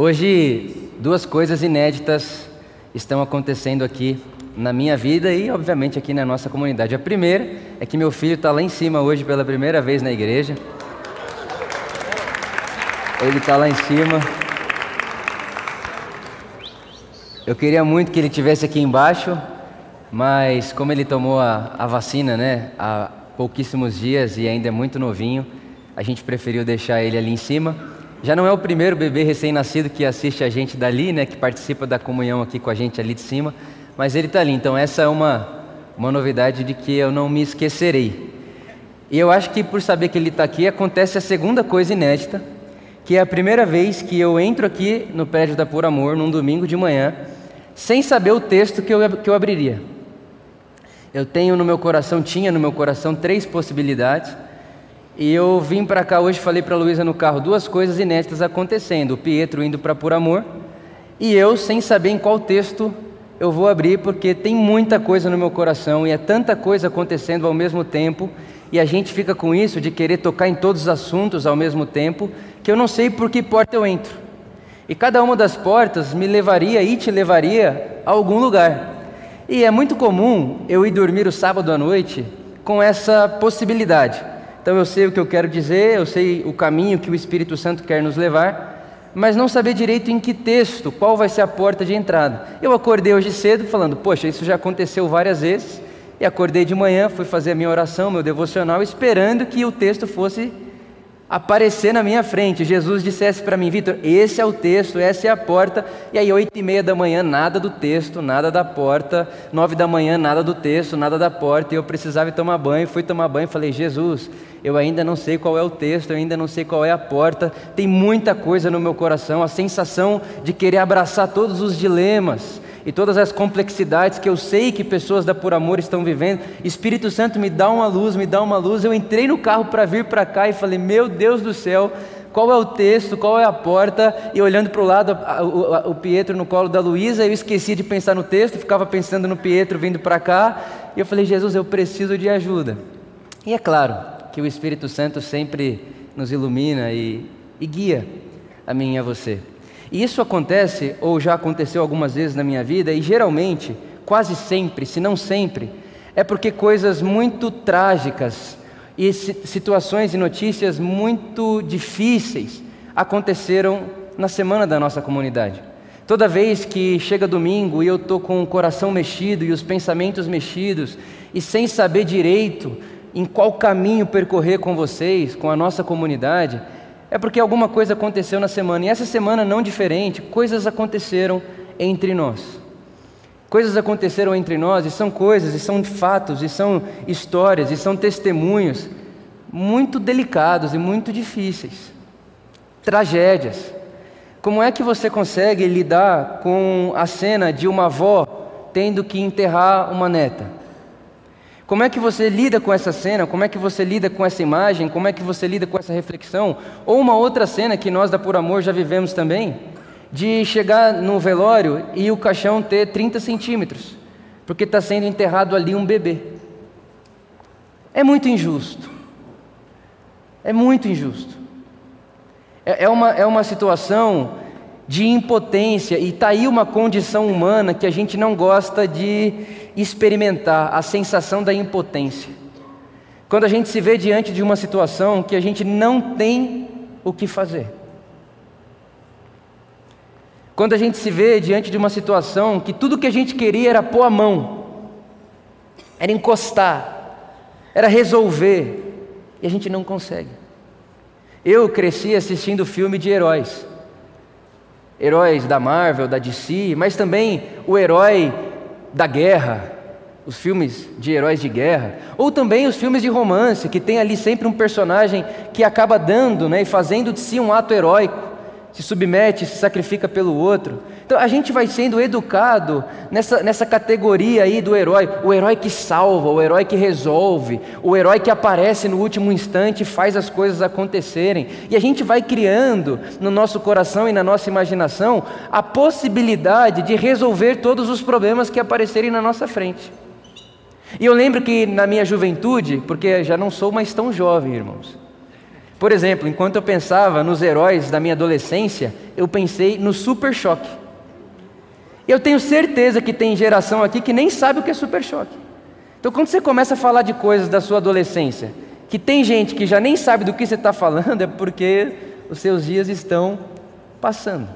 Hoje, duas coisas inéditas estão acontecendo aqui na minha vida e, obviamente, aqui na nossa comunidade. A primeira é que meu filho está lá em cima hoje pela primeira vez na igreja. Ele está lá em cima. Eu queria muito que ele tivesse aqui embaixo, mas como ele tomou a, a vacina, né, há pouquíssimos dias e ainda é muito novinho, a gente preferiu deixar ele ali em cima. Já não é o primeiro bebê recém-nascido que assiste a gente dali, né, que participa da comunhão aqui com a gente ali de cima, mas ele está ali. Então essa é uma, uma novidade de que eu não me esquecerei. E eu acho que por saber que ele está aqui, acontece a segunda coisa inédita, que é a primeira vez que eu entro aqui no prédio da Por Amor, num domingo de manhã, sem saber o texto que eu, que eu abriria. Eu tenho no meu coração, tinha no meu coração três possibilidades, e eu vim para cá hoje, falei para a Luísa no carro, duas coisas inéditas acontecendo: o Pietro indo para Por Amor e eu sem saber em qual texto eu vou abrir, porque tem muita coisa no meu coração e é tanta coisa acontecendo ao mesmo tempo, e a gente fica com isso de querer tocar em todos os assuntos ao mesmo tempo, que eu não sei por que porta eu entro. E cada uma das portas me levaria e te levaria a algum lugar. E é muito comum eu ir dormir o sábado à noite com essa possibilidade. Então eu sei o que eu quero dizer, eu sei o caminho que o Espírito Santo quer nos levar, mas não saber direito em que texto, qual vai ser a porta de entrada. Eu acordei hoje cedo falando, poxa, isso já aconteceu várias vezes, e acordei de manhã, fui fazer a minha oração, meu devocional, esperando que o texto fosse aparecer na minha frente, Jesus dissesse para mim, Vitor, esse é o texto, essa é a porta, e aí oito e meia da manhã, nada do texto, nada da porta, nove da manhã, nada do texto, nada da porta, e eu precisava ir tomar banho, fui tomar banho, falei, Jesus, eu ainda não sei qual é o texto, eu ainda não sei qual é a porta, tem muita coisa no meu coração, a sensação de querer abraçar todos os dilemas, e todas as complexidades que eu sei que pessoas da Por Amor estão vivendo. Espírito Santo, me dá uma luz, me dá uma luz. Eu entrei no carro para vir para cá e falei: Meu Deus do céu, qual é o texto, qual é a porta? E olhando para o lado, o Pietro no colo da Luísa, eu esqueci de pensar no texto, ficava pensando no Pietro vindo para cá. E eu falei: Jesus, eu preciso de ajuda. E é claro que o Espírito Santo sempre nos ilumina e, e guia a mim e a você. E isso acontece, ou já aconteceu algumas vezes na minha vida, e geralmente, quase sempre, se não sempre, é porque coisas muito trágicas e situações e notícias muito difíceis aconteceram na semana da nossa comunidade. Toda vez que chega domingo e eu estou com o coração mexido e os pensamentos mexidos, e sem saber direito em qual caminho percorrer com vocês, com a nossa comunidade, é porque alguma coisa aconteceu na semana. E essa semana, não diferente, coisas aconteceram entre nós. Coisas aconteceram entre nós e são coisas, e são fatos, e são histórias, e são testemunhos muito delicados e muito difíceis. Tragédias. Como é que você consegue lidar com a cena de uma avó tendo que enterrar uma neta? Como é que você lida com essa cena? Como é que você lida com essa imagem? Como é que você lida com essa reflexão? Ou uma outra cena que nós da Por Amor já vivemos também, de chegar no velório e o caixão ter 30 centímetros, porque está sendo enterrado ali um bebê. É muito injusto. É muito injusto. É, é uma, é uma situação de impotência, e está aí uma condição humana que a gente não gosta de experimentar a sensação da impotência. Quando a gente se vê diante de uma situação que a gente não tem o que fazer. Quando a gente se vê diante de uma situação que tudo que a gente queria era pôr a mão, era encostar, era resolver, e a gente não consegue. Eu cresci assistindo filme de heróis heróis da Marvel, da DC, mas também o herói da guerra, os filmes de heróis de guerra, ou também os filmes de romance, que tem ali sempre um personagem que acaba dando né, e fazendo de si um ato heróico se submete, se sacrifica pelo outro. Então a gente vai sendo educado nessa, nessa categoria aí do herói, o herói que salva, o herói que resolve, o herói que aparece no último instante e faz as coisas acontecerem. E a gente vai criando no nosso coração e na nossa imaginação a possibilidade de resolver todos os problemas que aparecerem na nossa frente. E eu lembro que na minha juventude, porque já não sou mais tão jovem, irmãos, Por exemplo, enquanto eu pensava nos heróis da minha adolescência, eu pensei no Super Choque. Eu tenho certeza que tem geração aqui que nem sabe o que é Super Choque. Então, quando você começa a falar de coisas da sua adolescência, que tem gente que já nem sabe do que você está falando, é porque os seus dias estão passando.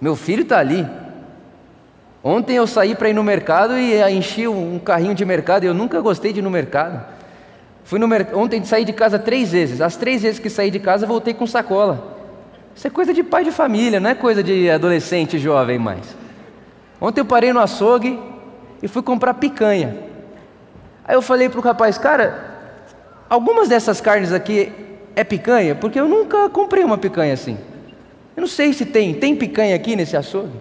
Meu filho está ali. Ontem eu saí para ir no mercado e enchi um carrinho de mercado. Eu nunca gostei de ir no mercado. Fui no. Ontem saí de casa três vezes. As três vezes que saí de casa voltei com sacola. Isso é coisa de pai de família, não é coisa de adolescente jovem mais. Ontem eu parei no açougue e fui comprar picanha. Aí eu falei para o rapaz, cara, algumas dessas carnes aqui é picanha? Porque eu nunca comprei uma picanha assim. Eu não sei se tem. Tem picanha aqui nesse açougue?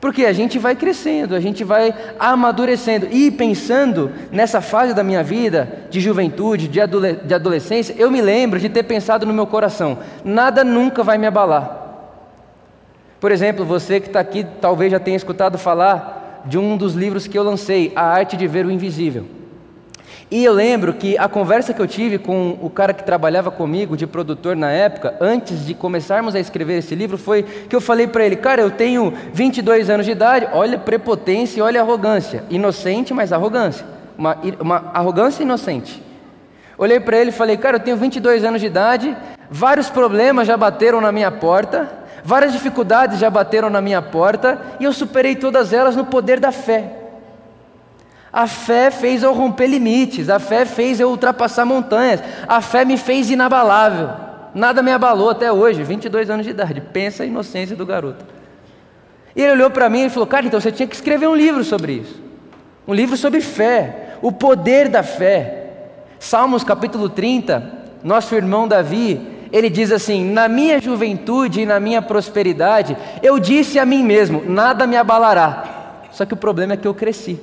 Porque a gente vai crescendo, a gente vai amadurecendo. E pensando nessa fase da minha vida, de juventude, de, de adolescência, eu me lembro de ter pensado no meu coração: nada nunca vai me abalar. Por exemplo, você que está aqui talvez já tenha escutado falar de um dos livros que eu lancei, A Arte de Ver o Invisível. E eu lembro que a conversa que eu tive com o cara que trabalhava comigo, de produtor na época, antes de começarmos a escrever esse livro, foi que eu falei para ele: Cara, eu tenho 22 anos de idade, olha prepotência, olha arrogância. Inocente, mas arrogância. Uma, uma arrogância inocente. Olhei para ele e falei: Cara, eu tenho 22 anos de idade, vários problemas já bateram na minha porta, várias dificuldades já bateram na minha porta, e eu superei todas elas no poder da fé. A fé fez eu romper limites, a fé fez eu ultrapassar montanhas, a fé me fez inabalável. Nada me abalou até hoje, 22 anos de idade. Pensa a inocência do garoto. E ele olhou para mim e falou: Cara, então você tinha que escrever um livro sobre isso. Um livro sobre fé, o poder da fé. Salmos capítulo 30, nosso irmão Davi, ele diz assim: Na minha juventude e na minha prosperidade, eu disse a mim mesmo: Nada me abalará. Só que o problema é que eu cresci.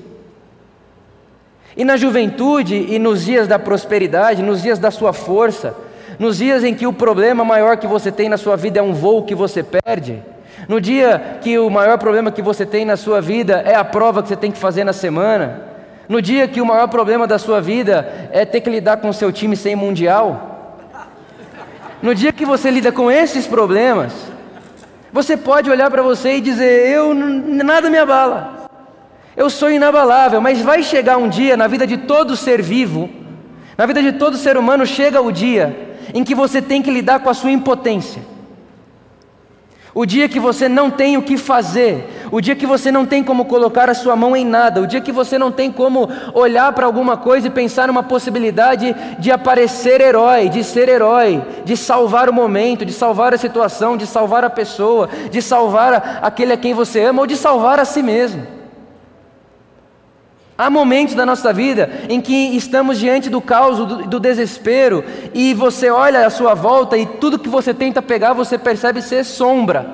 E na juventude e nos dias da prosperidade, nos dias da sua força, nos dias em que o problema maior que você tem na sua vida é um voo que você perde, no dia que o maior problema que você tem na sua vida é a prova que você tem que fazer na semana, no dia que o maior problema da sua vida é ter que lidar com o seu time sem mundial, no dia que você lida com esses problemas, você pode olhar para você e dizer: Eu nada me abala. Eu sou inabalável, mas vai chegar um dia na vida de todo ser vivo, na vida de todo ser humano, chega o dia em que você tem que lidar com a sua impotência. O dia que você não tem o que fazer, o dia que você não tem como colocar a sua mão em nada, o dia que você não tem como olhar para alguma coisa e pensar numa possibilidade de aparecer herói, de ser herói, de salvar o momento, de salvar a situação, de salvar a pessoa, de salvar aquele a quem você ama ou de salvar a si mesmo. Há momentos da nossa vida em que estamos diante do caos, do, do, desespero, e você olha à sua volta e tudo que você tenta pegar você percebe ser sombra.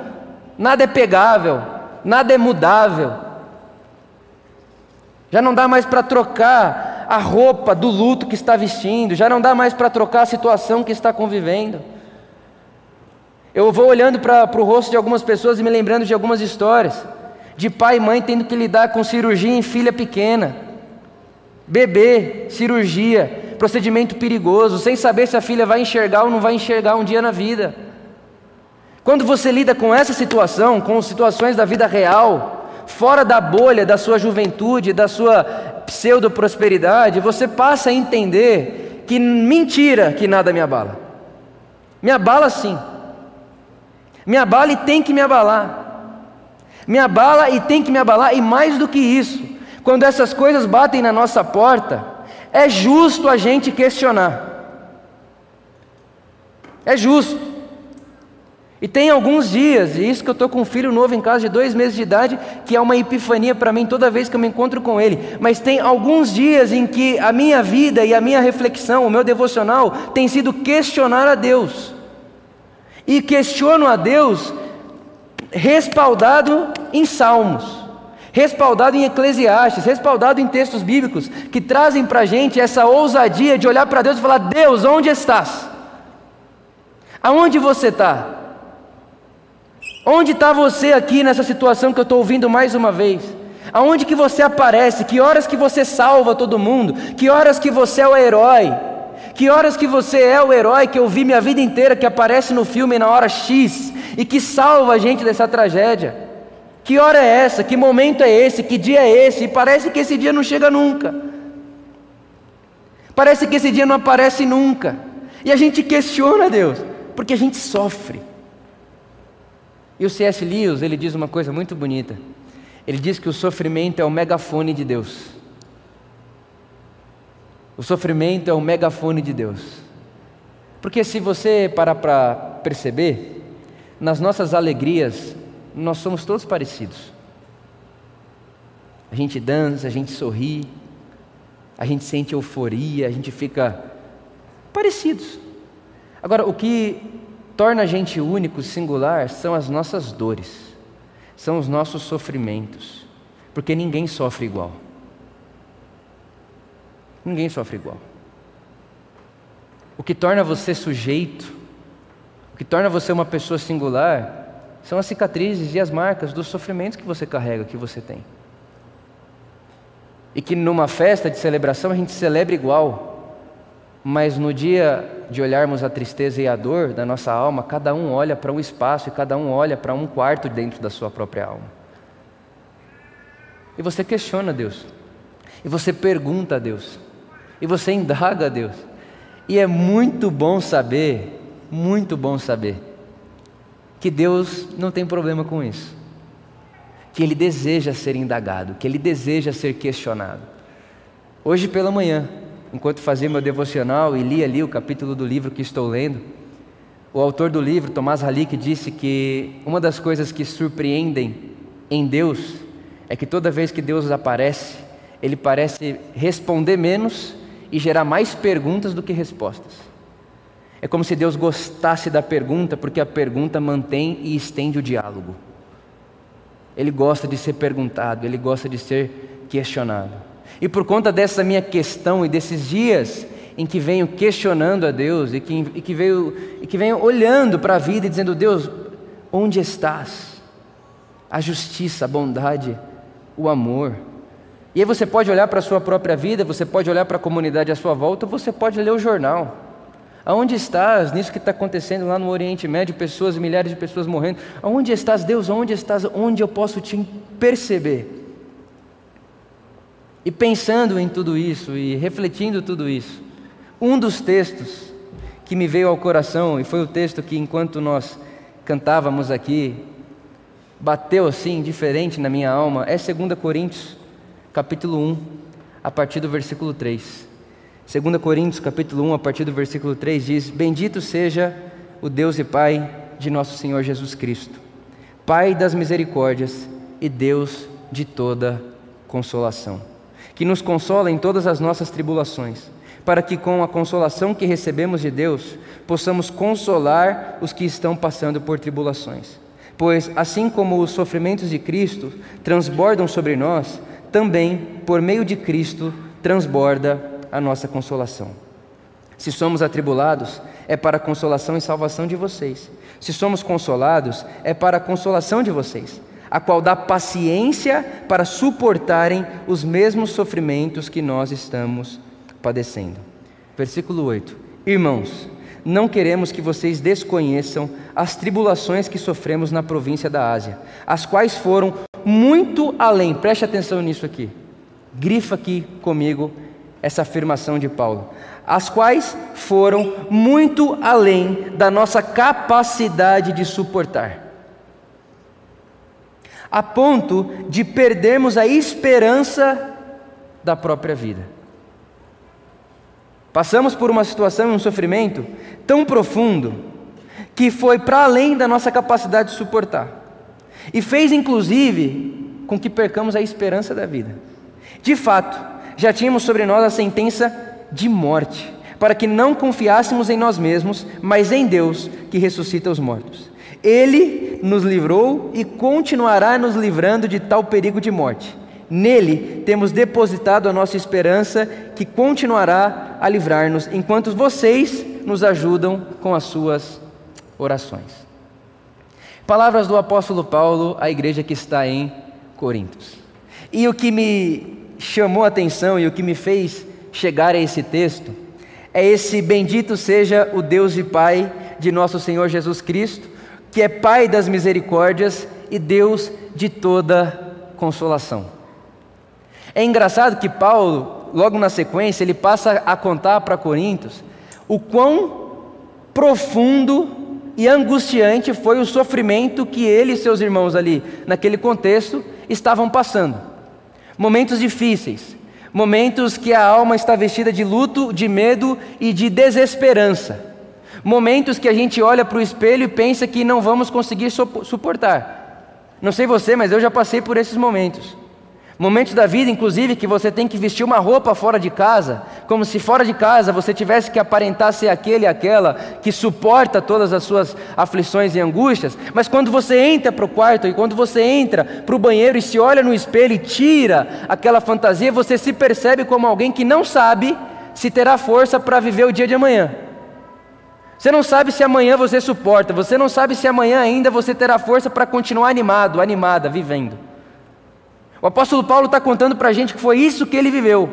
Nada é pegável, nada é mudável. Já não dá mais para trocar a roupa do luto que está vestindo, já não dá mais para trocar a situação que está convivendo. Eu vou olhando para o rosto de algumas pessoas e me lembrando de algumas histórias de pai e mãe tendo que lidar com cirurgia em filha pequena, bebê, cirurgia, procedimento perigoso, sem saber se a filha vai enxergar ou não vai enxergar um dia na vida. Quando você lida com essa situação, com situações da vida real, fora da bolha da sua juventude, da sua pseudo-prosperidade, você passa a entender que mentira que nada me abala. Me abala sim. Me abala e tem que me abalar. Me abala e tem que me abalar, e mais do que isso, quando essas coisas batem na nossa porta, é justo a gente questionar. É justo. E tem alguns dias, e isso que eu estou com um filho novo em casa de dois meses de idade, que é uma epifania para mim toda vez que eu me encontro com ele. Mas tem alguns dias em que a minha vida e a minha reflexão, o meu devocional, tem sido questionar a Deus. E questiono a Deus respaldado em Salmos, respaldado em Eclesiastes, respaldado em textos bíblicos que trazem para a gente essa ousadia de olhar para Deus e falar: Deus, onde estás? Aonde você está? Onde está você aqui nessa situação que eu estou ouvindo mais uma vez? Aonde que você aparece? Que horas que você salva todo mundo? Que horas que você é o herói? Que horas que você é o herói que eu vi minha vida inteira, que aparece no filme na hora X e que salva a gente dessa tragédia? Que hora é essa? Que momento é esse? Que dia é esse? E parece que esse dia não chega nunca. Parece que esse dia não aparece nunca. E a gente questiona Deus, porque a gente sofre. E o C.S. Lewis, ele diz uma coisa muito bonita. Ele diz que o sofrimento é o megafone de Deus. O sofrimento é o megafone de Deus. Porque se você parar para perceber, nas nossas alegrias, nós somos todos parecidos. A gente dança, a gente sorri, a gente sente euforia, a gente fica parecidos. Agora, o que torna a gente único, singular, são as nossas dores, são os nossos sofrimentos, porque ninguém sofre igual. Ninguém sofre igual. O que torna você sujeito, o que torna você uma pessoa singular, são as cicatrizes e as marcas dos sofrimentos que você carrega, que você tem. E que numa festa de celebração a gente celebra igual, mas no dia de olharmos a tristeza e a dor da nossa alma, cada um olha para um espaço e cada um olha para um quarto dentro da sua própria alma. E você questiona Deus, e você pergunta a Deus, e você indaga a Deus. E é muito bom saber, muito bom saber, que Deus não tem problema com isso. Que Ele deseja ser indagado, que Ele deseja ser questionado. Hoje pela manhã, enquanto fazia meu devocional e li ali o capítulo do livro que estou lendo, o autor do livro, Tomás Halick, disse que uma das coisas que surpreendem em Deus é que toda vez que Deus aparece, ele parece responder menos e gerar mais perguntas do que respostas. É como se Deus gostasse da pergunta, porque a pergunta mantém e estende o diálogo. Ele gosta de ser perguntado, ele gosta de ser questionado. E por conta dessa minha questão e desses dias em que venho questionando a Deus e que, e que, veio, e que venho olhando para a vida e dizendo: Deus, onde estás? A justiça, a bondade, o amor. E aí você pode olhar para a sua própria vida, você pode olhar para a comunidade à sua volta, você pode ler o jornal. Aonde estás nisso que está acontecendo lá no Oriente Médio, pessoas, milhares de pessoas morrendo? Aonde estás, Deus? Aonde estás? Onde eu posso te perceber? E pensando em tudo isso e refletindo tudo isso, um dos textos que me veio ao coração, e foi o texto que enquanto nós cantávamos aqui, bateu assim, diferente na minha alma, é 2 Coríntios capítulo 1, a partir do versículo 3. 2 Coríntios, capítulo 1, a partir do versículo 3 diz: Bendito seja o Deus e Pai de nosso Senhor Jesus Cristo, Pai das misericórdias e Deus de toda consolação, que nos consola em todas as nossas tribulações, para que com a consolação que recebemos de Deus, possamos consolar os que estão passando por tribulações. Pois assim como os sofrimentos de Cristo transbordam sobre nós, também, por meio de Cristo, transborda a nossa consolação. Se somos atribulados, é para a consolação e salvação de vocês. Se somos consolados, é para a consolação de vocês, a qual dá paciência para suportarem os mesmos sofrimentos que nós estamos padecendo. Versículo 8: Irmãos, não queremos que vocês desconheçam as tribulações que sofremos na província da Ásia, as quais foram muito além, preste atenção nisso aqui, grifa aqui comigo essa afirmação de Paulo, as quais foram muito além da nossa capacidade de suportar, a ponto de perdermos a esperança da própria vida. Passamos por uma situação e um sofrimento tão profundo que foi para além da nossa capacidade de suportar. E fez inclusive com que percamos a esperança da vida. De fato, já tínhamos sobre nós a sentença de morte, para que não confiássemos em nós mesmos, mas em Deus que ressuscita os mortos. Ele nos livrou e continuará nos livrando de tal perigo de morte. Nele temos depositado a nossa esperança, que continuará a livrar-nos, enquanto vocês nos ajudam com as suas orações. Palavras do apóstolo Paulo à igreja que está em Corintos. E o que me chamou a atenção e o que me fez chegar a esse texto é esse bendito seja o Deus e Pai de nosso Senhor Jesus Cristo, que é Pai das misericórdias e Deus de toda consolação. É engraçado que Paulo, logo na sequência, ele passa a contar para Coríntios o quão profundo e angustiante foi o sofrimento que ele e seus irmãos ali, naquele contexto, estavam passando. Momentos difíceis, momentos que a alma está vestida de luto, de medo e de desesperança. Momentos que a gente olha para o espelho e pensa que não vamos conseguir suportar. Não sei você, mas eu já passei por esses momentos. Momentos da vida, inclusive, que você tem que vestir uma roupa fora de casa, como se fora de casa você tivesse que aparentar ser aquele e aquela que suporta todas as suas aflições e angústias, mas quando você entra para o quarto e quando você entra para o banheiro e se olha no espelho e tira aquela fantasia, você se percebe como alguém que não sabe se terá força para viver o dia de amanhã. Você não sabe se amanhã você suporta, você não sabe se amanhã ainda você terá força para continuar animado, animada, vivendo. O apóstolo Paulo está contando para a gente que foi isso que ele viveu.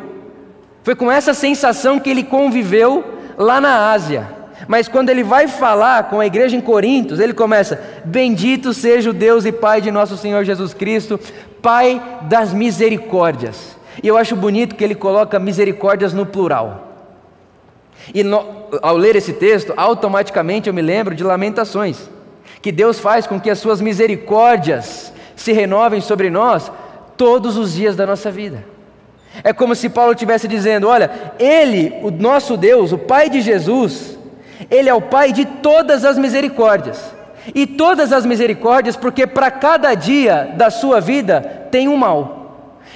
Foi com essa sensação que ele conviveu lá na Ásia. Mas quando ele vai falar com a igreja em Corintos, ele começa: Bendito seja o Deus e Pai de nosso Senhor Jesus Cristo, Pai das misericórdias. E eu acho bonito que ele coloca misericórdias no plural. E no, ao ler esse texto, automaticamente eu me lembro de Lamentações, que Deus faz com que as suas misericórdias se renovem sobre nós todos os dias da nossa vida. É como se Paulo estivesse dizendo: olha, Ele, o nosso Deus, o Pai de Jesus, Ele é o Pai de todas as misericórdias. E todas as misericórdias, porque para cada dia da sua vida tem um mal.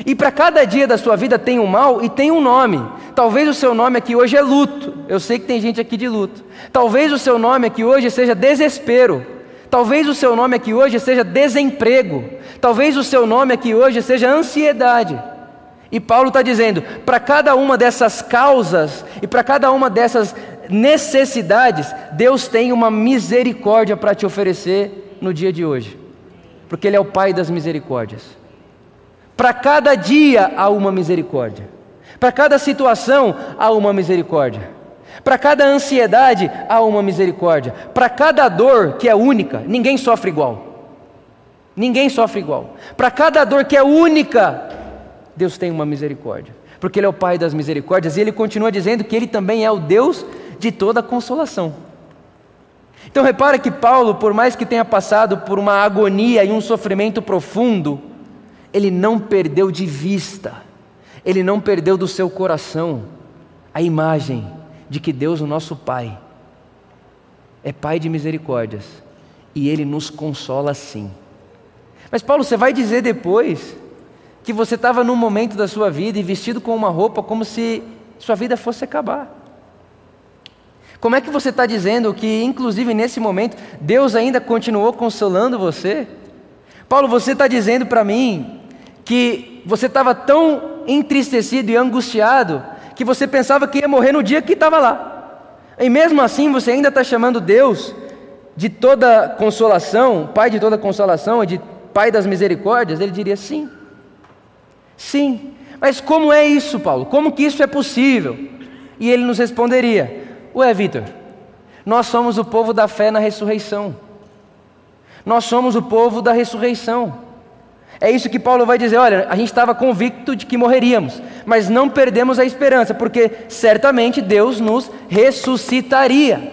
E para cada dia da sua vida tem um mal e tem um nome. Talvez o seu nome aqui hoje é luto. Eu sei que tem gente aqui de luto. Talvez o seu nome aqui hoje seja desespero. Talvez o seu nome aqui hoje seja desemprego. Talvez o seu nome aqui hoje seja ansiedade. E Paulo está dizendo: para cada uma dessas causas e para cada uma dessas necessidades, Deus tem uma misericórdia para te oferecer no dia de hoje, porque Ele é o Pai das misericórdias. Para cada dia há uma misericórdia, para cada situação há uma misericórdia. Para cada ansiedade há uma misericórdia. Para cada dor que é única, ninguém sofre igual. Ninguém sofre igual. Para cada dor que é única, Deus tem uma misericórdia. Porque Ele é o Pai das misericórdias e Ele continua dizendo que Ele também é o Deus de toda consolação. Então repara que Paulo, por mais que tenha passado por uma agonia e um sofrimento profundo, ele não perdeu de vista, ele não perdeu do seu coração a imagem de que Deus, o nosso Pai, é Pai de misericórdias e Ele nos consola sim. Mas, Paulo, você vai dizer depois que você estava num momento da sua vida e vestido com uma roupa como se sua vida fosse acabar. Como é que você está dizendo que, inclusive nesse momento, Deus ainda continuou consolando você? Paulo, você está dizendo para mim que você estava tão entristecido e angustiado que você pensava que ia morrer no dia que estava lá. E mesmo assim você ainda está chamando Deus de toda consolação, Pai de toda consolação e de Pai das misericórdias? Ele diria sim. Sim. Mas como é isso, Paulo? Como que isso é possível? E ele nos responderia: Ué, Vitor, nós somos o povo da fé na ressurreição. Nós somos o povo da ressurreição. É isso que Paulo vai dizer: olha, a gente estava convicto de que morreríamos, mas não perdemos a esperança, porque certamente Deus nos ressuscitaria.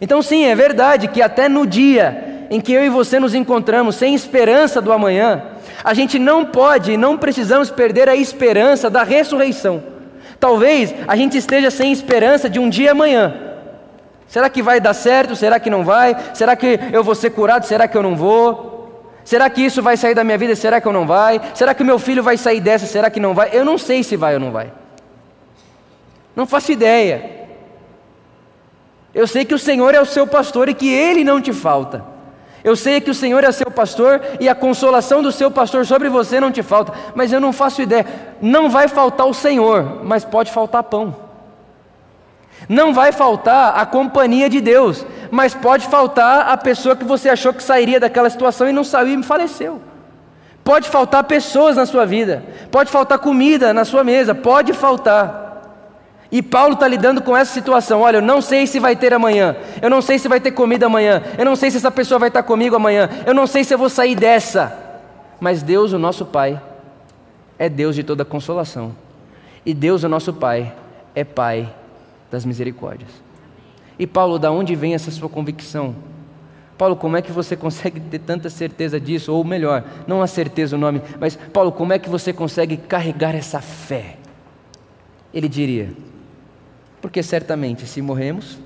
Então, sim, é verdade que até no dia em que eu e você nos encontramos sem esperança do amanhã, a gente não pode e não precisamos perder a esperança da ressurreição. Talvez a gente esteja sem esperança de um dia amanhã. Será que vai dar certo? Será que não vai? Será que eu vou ser curado? Será que eu não vou? Será que isso vai sair da minha vida? Será que eu não vai? Será que meu filho vai sair dessa? Será que não vai? Eu não sei se vai ou não vai. Não faço ideia. Eu sei que o Senhor é o seu pastor e que ele não te falta. Eu sei que o Senhor é seu pastor e a consolação do seu pastor sobre você não te falta, mas eu não faço ideia. Não vai faltar o Senhor, mas pode faltar pão. Não vai faltar a companhia de Deus, mas pode faltar a pessoa que você achou que sairia daquela situação e não saiu e faleceu. Pode faltar pessoas na sua vida, pode faltar comida na sua mesa, pode faltar. E Paulo está lidando com essa situação. Olha, eu não sei se vai ter amanhã. Eu não sei se vai ter comida amanhã. Eu não sei se essa pessoa vai estar comigo amanhã. Eu não sei se eu vou sair dessa. Mas Deus, o nosso Pai, é Deus de toda consolação. E Deus, o nosso Pai, é Pai das misericórdias. E Paulo, da onde vem essa sua convicção? Paulo, como é que você consegue ter tanta certeza disso? Ou melhor, não a certeza o nome, mas Paulo, como é que você consegue carregar essa fé? Ele diria: porque certamente, se morremos,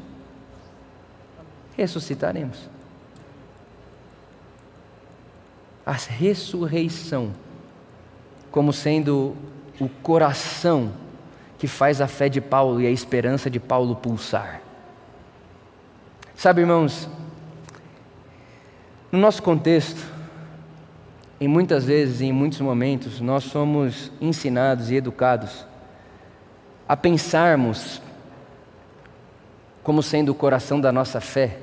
ressuscitaremos. A ressurreição, como sendo o coração que faz a fé de Paulo e a esperança de Paulo pulsar. Sabe, irmãos, no nosso contexto, em muitas vezes, em muitos momentos, nós somos ensinados e educados a pensarmos como sendo o coração da nossa fé,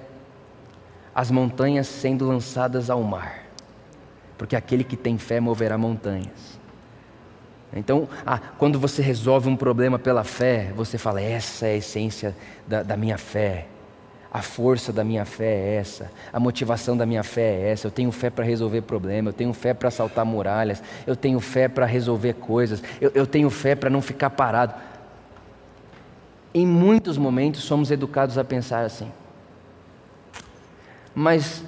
as montanhas sendo lançadas ao mar, porque aquele que tem fé moverá montanhas. Então, ah, quando você resolve um problema pela fé, você fala: essa é a essência da, da minha fé. A força da minha fé é essa, a motivação da minha fé é essa. Eu tenho fé para resolver problemas, eu tenho fé para saltar muralhas, eu tenho fé para resolver coisas, eu, eu tenho fé para não ficar parado. Em muitos momentos somos educados a pensar assim. Mas,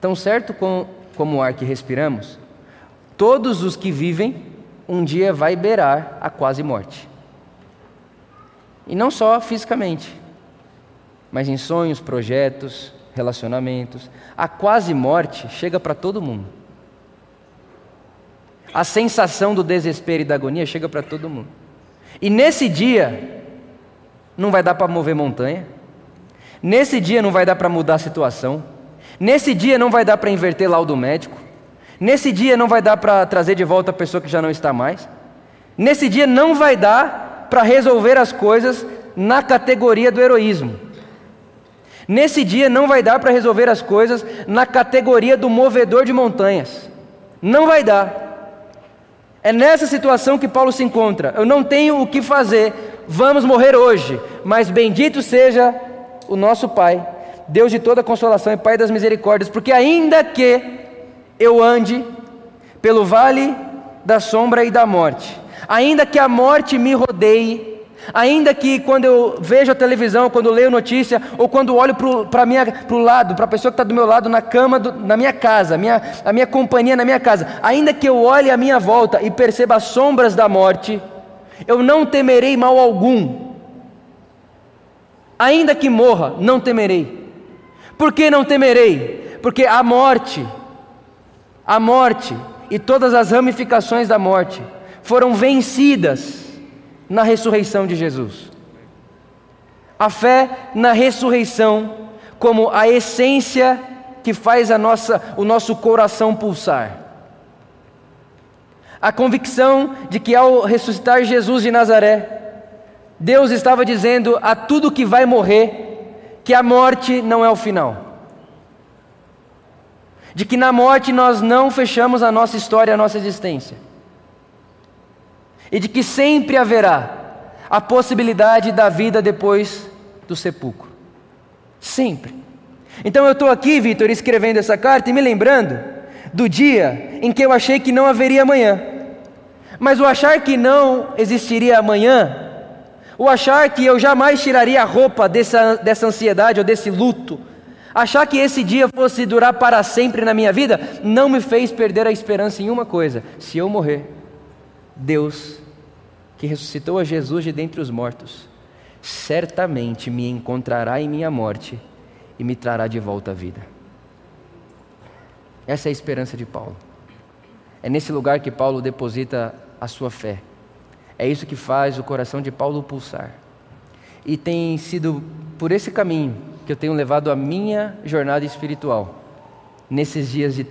tão certo com, como o ar que respiramos, todos os que vivem um dia vai beirar a quase morte. E não só fisicamente, mas em sonhos, projetos, relacionamentos. A quase morte chega para todo mundo. A sensação do desespero e da agonia chega para todo mundo. E nesse dia, não vai dar para mover montanha. Nesse dia não vai dar para mudar a situação. Nesse dia não vai dar para inverter laudo médico. Nesse dia não vai dar para trazer de volta a pessoa que já não está mais. Nesse dia não vai dar para resolver as coisas na categoria do heroísmo. Nesse dia não vai dar para resolver as coisas na categoria do movedor de montanhas. Não vai dar. É nessa situação que Paulo se encontra. Eu não tenho o que fazer, vamos morrer hoje, mas bendito seja o nosso Pai, Deus de toda consolação e Pai das misericórdias, porque ainda que eu ande pelo vale da sombra e da morte, ainda que a morte me rodeie, Ainda que quando eu vejo a televisão, quando leio notícia, ou quando olho para o lado, para a pessoa que está do meu lado na cama, do, na minha casa, minha, a minha companhia na minha casa, ainda que eu olhe à minha volta e perceba as sombras da morte, eu não temerei mal algum. Ainda que morra, não temerei. Por que não temerei? Porque a morte, a morte e todas as ramificações da morte foram vencidas na ressurreição de Jesus. A fé na ressurreição como a essência que faz a nossa, o nosso coração pulsar a convicção de que ao ressuscitar Jesus de Nazaré, Deus estava dizendo a tudo que vai morrer que a morte não é o final. De que na morte nós não fechamos a nossa história, a nossa existência. E de que sempre haverá a possibilidade da vida depois do sepulcro. Sempre. Então eu estou aqui, Vitor, escrevendo essa carta e me lembrando do dia em que eu achei que não haveria amanhã. Mas o achar que não existiria amanhã, o achar que eu jamais tiraria a roupa dessa, dessa ansiedade ou desse luto, achar que esse dia fosse durar para sempre na minha vida, não me fez perder a esperança em uma coisa: se eu morrer, Deus, que ressuscitou a Jesus de dentre os mortos, certamente me encontrará em minha morte e me trará de volta à vida. Essa é a esperança de Paulo. É nesse lugar que Paulo deposita a sua fé. É isso que faz o coração de Paulo pulsar. E tem sido por esse caminho que eu tenho levado a minha jornada espiritual, nesses dias de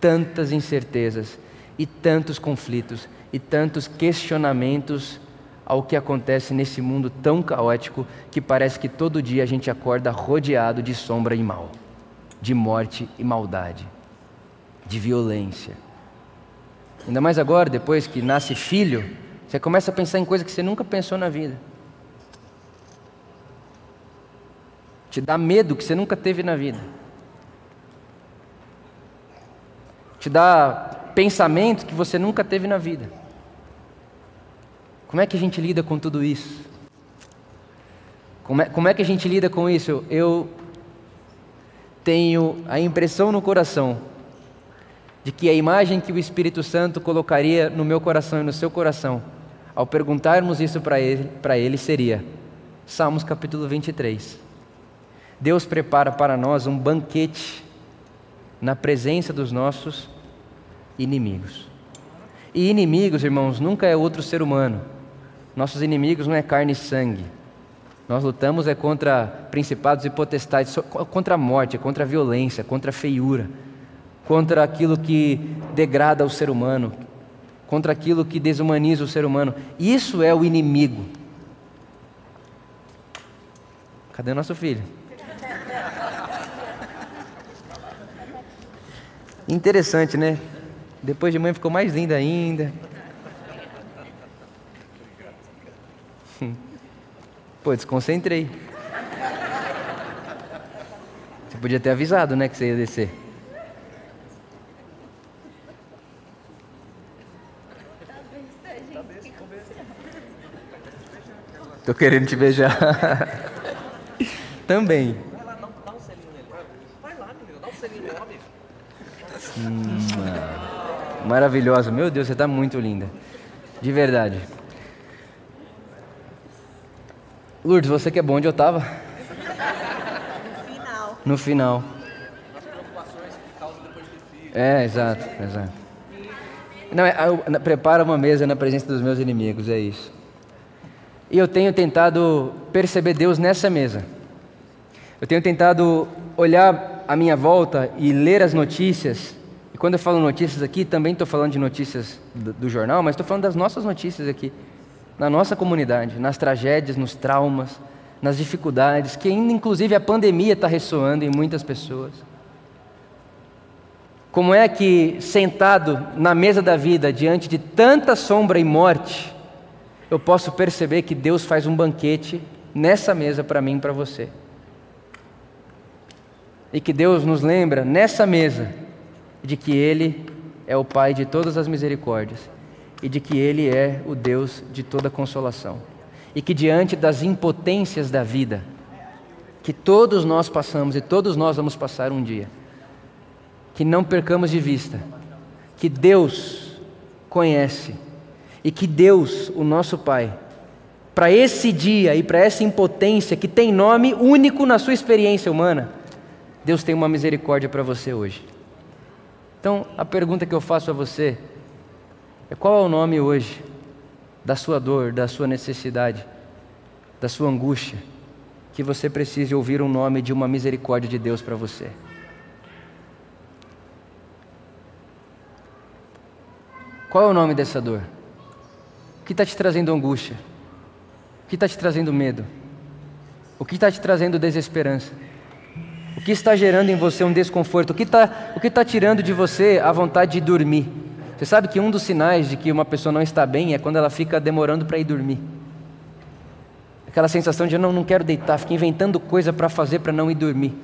tantas incertezas e tantos conflitos e tantos questionamentos ao que acontece nesse mundo tão caótico que parece que todo dia a gente acorda rodeado de sombra e mal, de morte e maldade, de violência. Ainda mais agora, depois que nasce filho, você começa a pensar em coisas que você nunca pensou na vida. Te dá medo que você nunca teve na vida. Te dá pensamento que você nunca teve na vida. Como é que a gente lida com tudo isso? Como é, como é que a gente lida com isso? Eu tenho a impressão no coração de que a imagem que o Espírito Santo colocaria no meu coração e no seu coração, ao perguntarmos isso para ele, ele seria Salmos capítulo 23. Deus prepara para nós um banquete na presença dos nossos inimigos. E inimigos, irmãos, nunca é outro ser humano. Nossos inimigos não é carne e sangue. Nós lutamos é contra principados e potestades, contra a morte, contra a violência, contra a feiura, contra aquilo que degrada o ser humano, contra aquilo que desumaniza o ser humano. Isso é o inimigo. Cadê nosso filho? Interessante, né? Depois de mãe ficou mais linda ainda. Pô, desconcentrei. Você podia ter avisado, né, que você ia descer. Tô querendo te beijar. Também. Vai lá, dá um selinho nele. Vai lá, menino, dá um selinho nele, amigo. Maravilhosa. Meu Deus, você está muito linda. De verdade. Lourdes, você que é bom onde eu estava? No final. No final. As preocupações que causa depois do filho. É, exato, exato. Não, é, eu, prepara uma mesa na presença dos meus inimigos, é isso. E eu tenho tentado perceber Deus nessa mesa. Eu tenho tentado olhar à minha volta e ler as notícias. E quando eu falo notícias aqui, também estou falando de notícias do, do jornal, mas estou falando das nossas notícias aqui na nossa comunidade, nas tragédias, nos traumas, nas dificuldades, que ainda inclusive a pandemia está ressoando em muitas pessoas. Como é que, sentado na mesa da vida, diante de tanta sombra e morte, eu posso perceber que Deus faz um banquete nessa mesa para mim e para você. E que Deus nos lembra nessa mesa de que Ele é o Pai de todas as misericórdias e de que Ele é o Deus de toda consolação. E que diante das impotências da vida, que todos nós passamos e todos nós vamos passar um dia, que não percamos de vista que Deus conhece e que Deus, o nosso Pai, para esse dia e para essa impotência que tem nome único na sua experiência humana, Deus tem uma misericórdia para você hoje. Então, a pergunta que eu faço a você é qual é o nome hoje da sua dor, da sua necessidade, da sua angústia, que você precise ouvir o nome de uma misericórdia de Deus para você. Qual é o nome dessa dor? Que está te trazendo angústia? O que está te trazendo medo? O que está te trazendo desesperança? O que está gerando em você um desconforto? O que está tá tirando de você a vontade de dormir? Você sabe que um dos sinais de que uma pessoa não está bem é quando ela fica demorando para ir dormir. Aquela sensação de não, não quero deitar, fica inventando coisa para fazer para não ir dormir.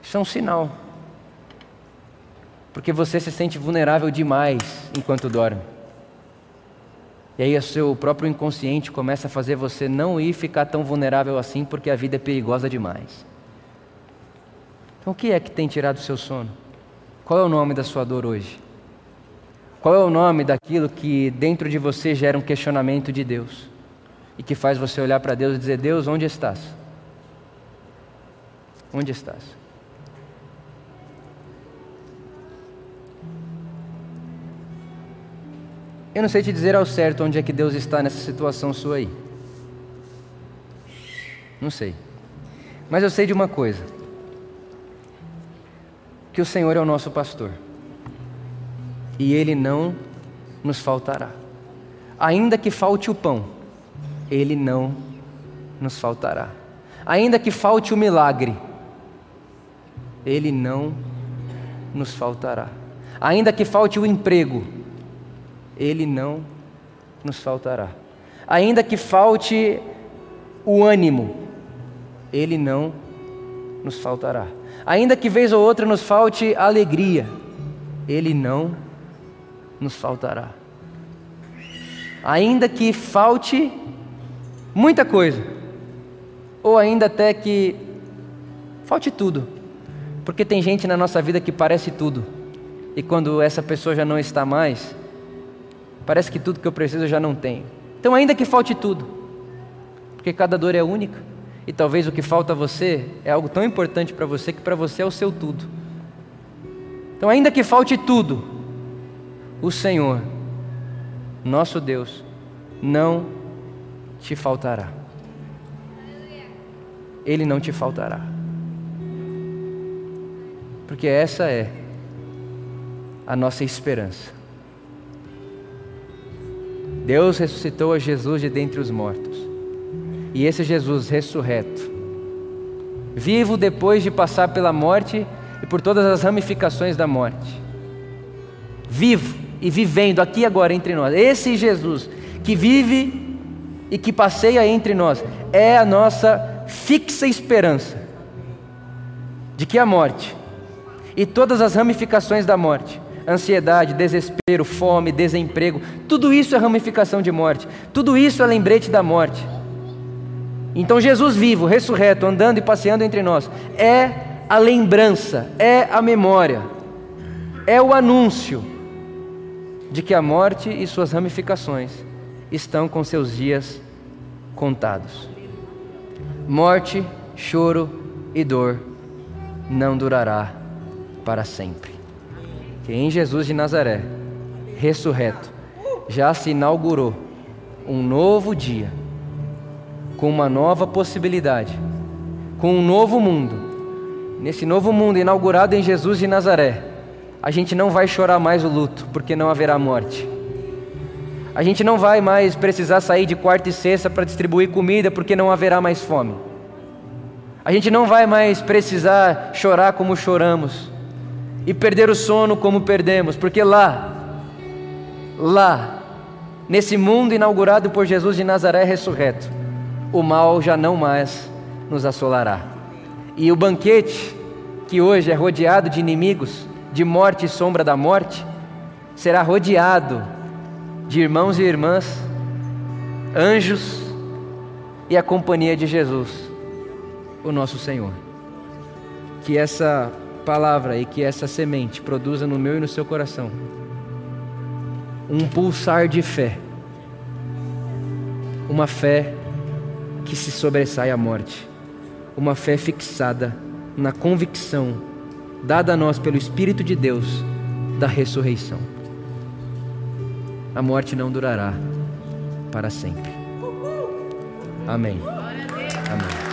Isso é um sinal. Porque você se sente vulnerável demais enquanto dorme. E aí o seu próprio inconsciente começa a fazer você não ir ficar tão vulnerável assim porque a vida é perigosa demais. Então o que é que tem tirado o seu sono? Qual é o nome da sua dor hoje? Qual é o nome daquilo que dentro de você gera um questionamento de Deus e que faz você olhar para Deus e dizer: Deus, onde estás? Onde estás? Eu não sei te dizer ao certo onde é que Deus está nessa situação sua aí. Não sei. Mas eu sei de uma coisa: que o Senhor é o nosso pastor e ele não nos faltará. Ainda que falte o pão, ele não nos faltará. Ainda que falte o milagre, ele não nos faltará. Ainda que falte o emprego, ele não nos faltará. Ainda que falte o ânimo, Ele não nos faltará. Ainda que vez ou outra nos falte alegria, Ele não nos faltará. Ainda que falte muita coisa, ou ainda até que falte tudo, porque tem gente na nossa vida que parece tudo, e quando essa pessoa já não está mais, parece que tudo que eu preciso eu já não tenho. Então, ainda que falte tudo, porque cada dor é única, e talvez o que falta a você é algo tão importante para você que para você é o seu tudo. Então, ainda que falte tudo, o Senhor, nosso Deus, não te faltará. Ele não te faltará. Porque essa é a nossa esperança. Deus ressuscitou a Jesus de dentre os mortos. E esse Jesus ressurreto, vivo depois de passar pela morte e por todas as ramificações da morte, vivo e vivendo aqui agora entre nós. Esse Jesus que vive e que passeia entre nós é a nossa fixa esperança de que a morte e todas as ramificações da morte ansiedade, desespero, fome, desemprego, tudo isso é ramificação de morte, tudo isso é lembrete da morte. Então, Jesus vivo, ressurreto, andando e passeando entre nós, é a lembrança, é a memória, é o anúncio de que a morte e suas ramificações estão com seus dias contados. Morte, choro e dor não durará para sempre. Que em Jesus de Nazaré, ressurreto, já se inaugurou um novo dia, com uma nova possibilidade, com um novo mundo. Nesse novo mundo inaugurado em Jesus de Nazaré, a gente não vai chorar mais o luto, porque não haverá morte. A gente não vai mais precisar sair de quarta e sexta para distribuir comida, porque não haverá mais fome. A gente não vai mais precisar chorar como choramos e perder o sono como perdemos, porque lá, lá, nesse mundo inaugurado por Jesus de Nazaré ressurreto, o mal já não mais nos assolará. E o banquete, que hoje é rodeado de inimigos, de morte e sombra da morte, será rodeado de irmãos e irmãs, anjos e a companhia de Jesus, o nosso Senhor. Que essa palavra e que essa semente produza no meu e no seu coração um pulsar de fé, uma fé que se sobressai à morte, uma fé fixada na convicção dada a nós pelo Espírito de Deus da ressurreição. A morte não durará para sempre. Amém. Amém.